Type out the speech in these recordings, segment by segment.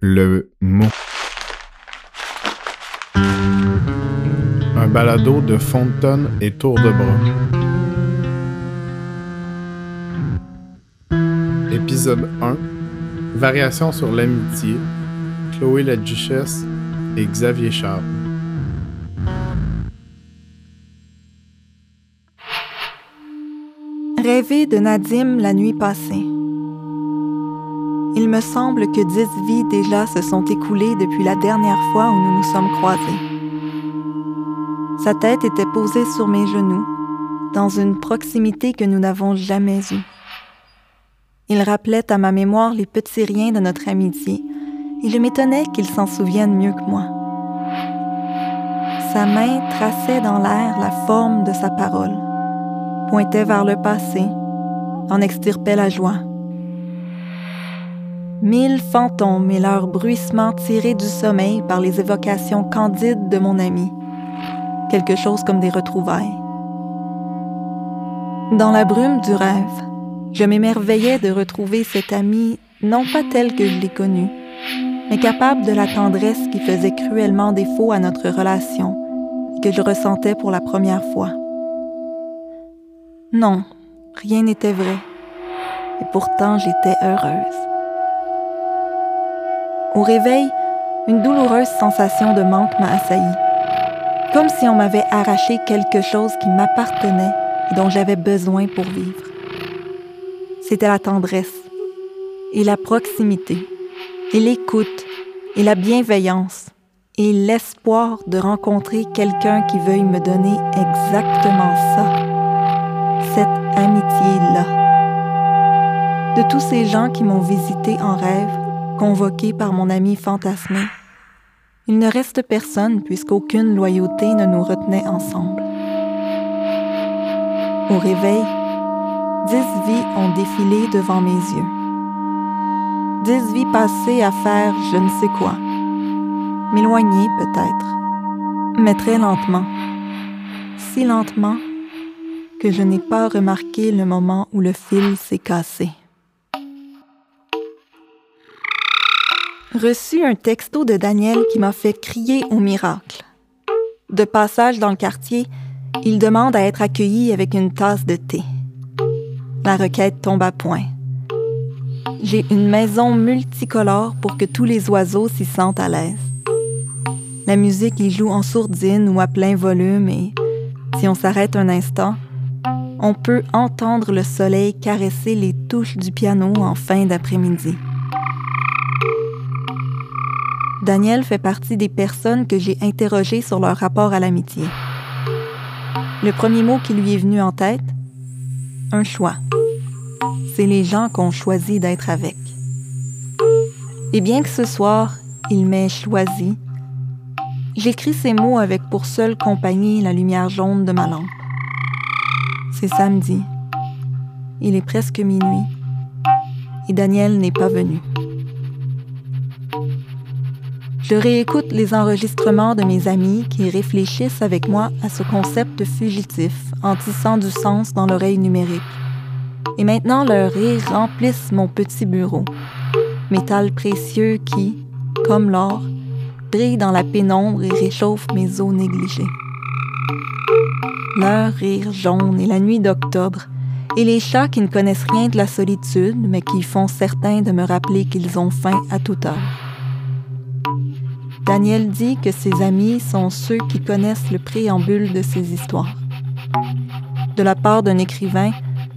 Le mot. Un balado de Fontaine et Tour de Bras. Épisode 1. Variation sur l'amitié. Chloé la Duchesse et Xavier Charles. Rêver de Nadim la nuit passée. Il me semble que dix vies déjà se sont écoulées depuis la dernière fois où nous nous sommes croisés. Sa tête était posée sur mes genoux, dans une proximité que nous n'avons jamais eue. Il rappelait à ma mémoire les petits riens de notre amitié, et je m'étonnais qu'il s'en souvienne mieux que moi. Sa main traçait dans l'air la forme de sa parole, pointait vers le passé, en extirpait la joie. Mille fantômes et leurs bruissements tirés du sommeil par les évocations candides de mon ami. Quelque chose comme des retrouvailles. Dans la brume du rêve, je m'émerveillais de retrouver cet ami non pas tel que je l'ai connu, mais capable de la tendresse qui faisait cruellement défaut à notre relation et que je ressentais pour la première fois. Non, rien n'était vrai, et pourtant j'étais heureuse. Au réveil, une douloureuse sensation de manque m'a assaillie, comme si on m'avait arraché quelque chose qui m'appartenait et dont j'avais besoin pour vivre. C'était la tendresse, et la proximité, et l'écoute, et la bienveillance, et l'espoir de rencontrer quelqu'un qui veuille me donner exactement ça, cette amitié-là. De tous ces gens qui m'ont visité en rêve, convoqué par mon ami fantasmé. Il ne reste personne puisqu'aucune loyauté ne nous retenait ensemble. Au réveil, dix vies ont défilé devant mes yeux. Dix vies passées à faire je ne sais quoi. M'éloigner peut-être, mais très lentement. Si lentement que je n'ai pas remarqué le moment où le fil s'est cassé. Reçu un texto de Daniel qui m'a fait crier au miracle. De passage dans le quartier, il demande à être accueilli avec une tasse de thé. La requête tombe à point. J'ai une maison multicolore pour que tous les oiseaux s'y sentent à l'aise. La musique y joue en sourdine ou à plein volume et, si on s'arrête un instant, on peut entendre le soleil caresser les touches du piano en fin d'après-midi. Daniel fait partie des personnes que j'ai interrogées sur leur rapport à l'amitié. Le premier mot qui lui est venu en tête, un choix. C'est les gens qu'on choisit d'être avec. Et bien que ce soir, il m'ait choisi, j'écris ces mots avec pour seule compagnie la lumière jaune de ma lampe. C'est samedi. Il est presque minuit. Et Daniel n'est pas venu. Je réécoute les enregistrements de mes amis qui réfléchissent avec moi à ce concept fugitif en tissant du sens dans l'oreille numérique. Et maintenant, leurs rires remplissent mon petit bureau. Métal précieux qui, comme l'or, brille dans la pénombre et réchauffe mes os négligées. Leur rire jaune et la nuit d'octobre, et les chats qui ne connaissent rien de la solitude, mais qui font certains de me rappeler qu'ils ont faim à toute heure. Daniel dit que ses amis sont ceux qui connaissent le préambule de ses histoires. De la part d'un écrivain,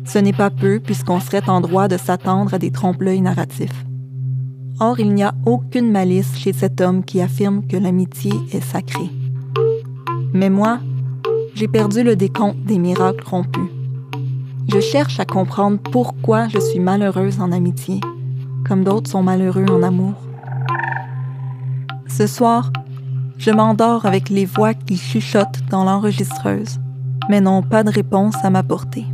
ce n'est pas peu puisqu'on serait en droit de s'attendre à des trompe-l'œil narratifs. Or, il n'y a aucune malice chez cet homme qui affirme que l'amitié est sacrée. Mais moi, j'ai perdu le décompte des miracles rompus. Je cherche à comprendre pourquoi je suis malheureuse en amitié, comme d'autres sont malheureux en amour. Ce soir, je m'endors avec les voix qui chuchotent dans l'enregistreuse, mais n'ont pas de réponse à m'apporter.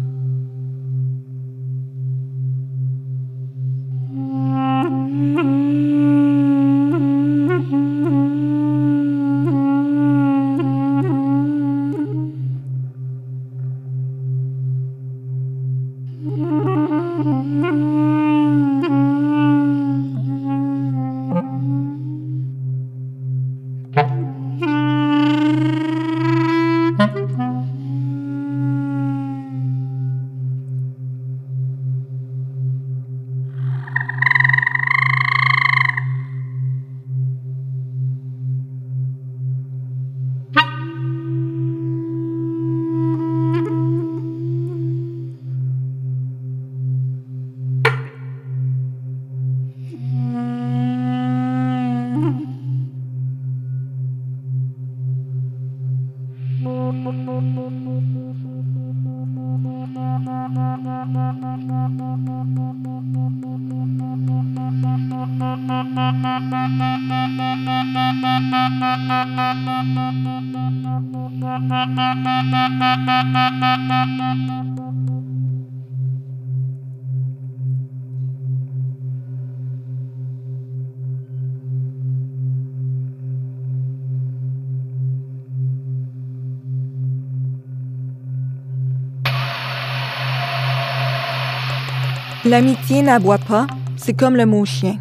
L'amitié n'aboie pas, c'est comme le mot chien,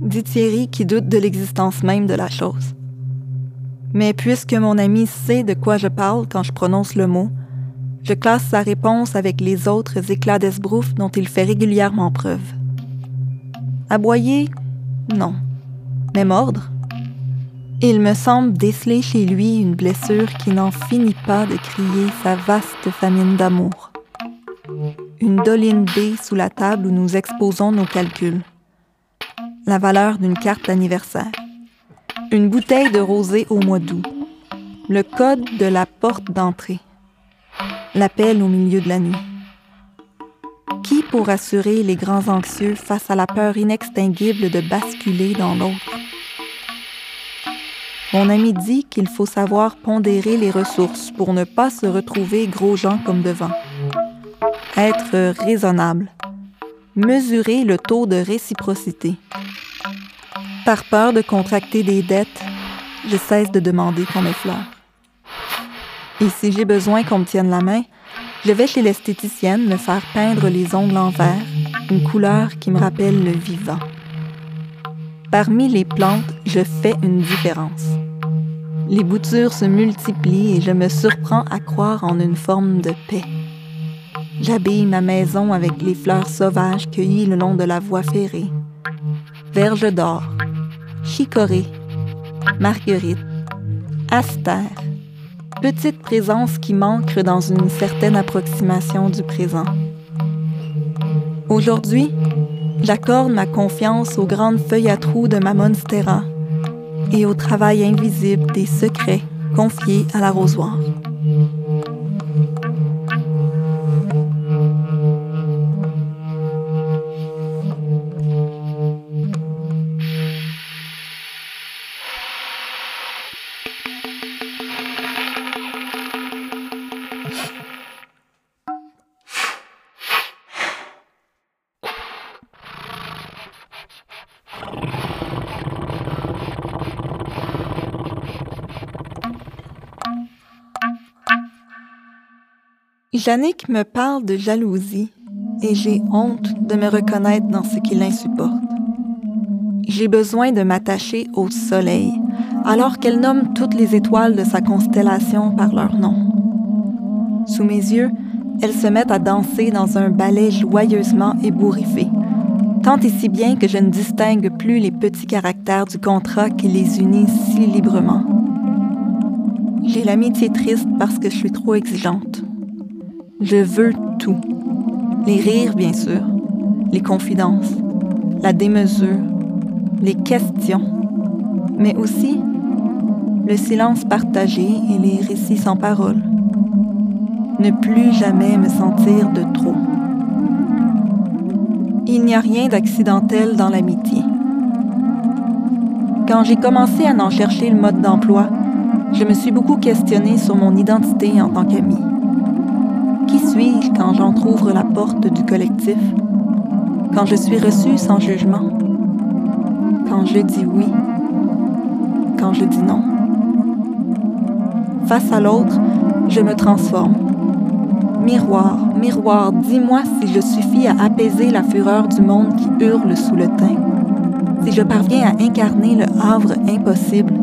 dit Thierry qui doute de l'existence même de la chose. Mais puisque mon ami sait de quoi je parle quand je prononce le mot, je classe sa réponse avec les autres éclats d'esbrouf dont il fait régulièrement preuve. Aboyer? Non. Mais mordre? Il me semble déceler chez lui une blessure qui n'en finit pas de crier sa vaste famine d'amour une doline B sous la table où nous exposons nos calculs. La valeur d'une carte d'anniversaire. Une bouteille de rosé au mois d'août. Le code de la porte d'entrée. L'appel au milieu de la nuit. Qui pour assurer les grands anxieux face à la peur inextinguible de basculer dans l'autre? Mon ami dit qu'il faut savoir pondérer les ressources pour ne pas se retrouver gros gens comme devant être raisonnable, mesurer le taux de réciprocité. Par peur de contracter des dettes, je cesse de demander qu'on m'effleure. Et si j'ai besoin qu'on me tienne la main, je vais chez l'esthéticienne me faire peindre les ongles en vert, une couleur qui me rappelle le vivant. Parmi les plantes, je fais une différence. Les boutures se multiplient et je me surprends à croire en une forme de paix. J'habille ma maison avec les fleurs sauvages cueillies le long de la voie ferrée. Verge d'or, chicorée, marguerite, astère, petite présence qui manque dans une certaine approximation du présent. Aujourd'hui, j'accorde ma confiance aux grandes feuilles à trous de ma monstera et au travail invisible des secrets confiés à l'arrosoir. Jannick me parle de jalousie et j'ai honte de me reconnaître dans ce qui l'insupporte. J'ai besoin de m'attacher au soleil, alors qu'elle nomme toutes les étoiles de sa constellation par leur nom. Sous mes yeux, elles se mettent à danser dans un ballet joyeusement ébouriffé, tant et si bien que je ne distingue plus les petits caractères du contrat qui les unit si librement. J'ai l'amitié triste parce que je suis trop exigeante. Je veux tout. Les rires, bien sûr, les confidences, la démesure, les questions, mais aussi le silence partagé et les récits sans parole. Ne plus jamais me sentir de trop. Il n'y a rien d'accidentel dans l'amitié. Quand j'ai commencé à en chercher le mode d'emploi, je me suis beaucoup questionnée sur mon identité en tant qu'amie. Quand j'entr'ouvre la porte du collectif? Quand je suis reçue sans jugement? Quand je dis oui? Quand je dis non? Face à l'autre, je me transforme. Miroir, miroir, dis-moi si je suffis à apaiser la fureur du monde qui hurle sous le teint. Si je parviens à incarner le havre impossible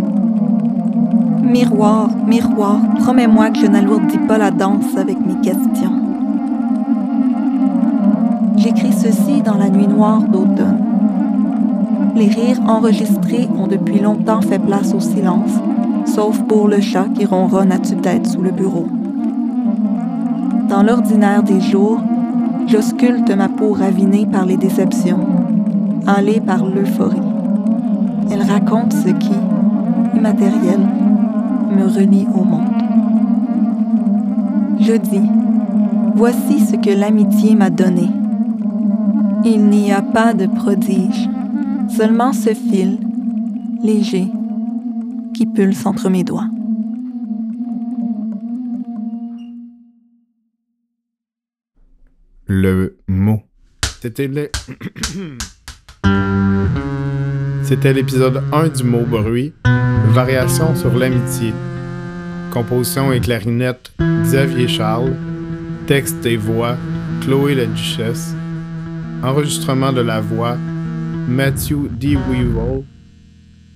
Miroir, miroir, promets-moi que je n'alourdis pas la danse avec mes questions. J'écris ceci dans la nuit noire d'automne. Les rires enregistrés ont depuis longtemps fait place au silence, sauf pour le chat qui ronronne à tue-tête sous le bureau. Dans l'ordinaire des jours, j'ausculte ma peau ravinée par les déceptions, enlée par l'euphorie. Elle raconte ce qui, immatériel, me relie au monde. Je dis, voici ce que l'amitié m'a donné. Il n'y a pas de prodige, Seulement ce fil, léger, qui pulse entre mes doigts. Le mot. C'était l'épisode 1 du mot bruit, variation sur l'amitié. Composition et clarinette, Xavier Charles. Texte et voix, Chloé la Duchesse. Enregistrement de la voix, Matthew D. Weevil.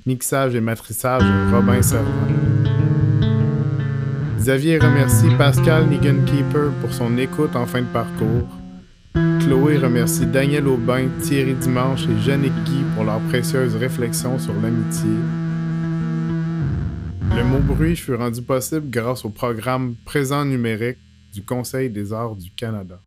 Mixage et matrissage, Robin Servant. Xavier remercie Pascal Nigan-Keeper pour son écoute en fin de parcours. Chloé remercie Daniel Aubin, Thierry Dimanche et Jeannick Guy pour leurs précieuses réflexions sur l'amitié. Le mot bruit fut rendu possible grâce au programme Présent numérique du Conseil des arts du Canada.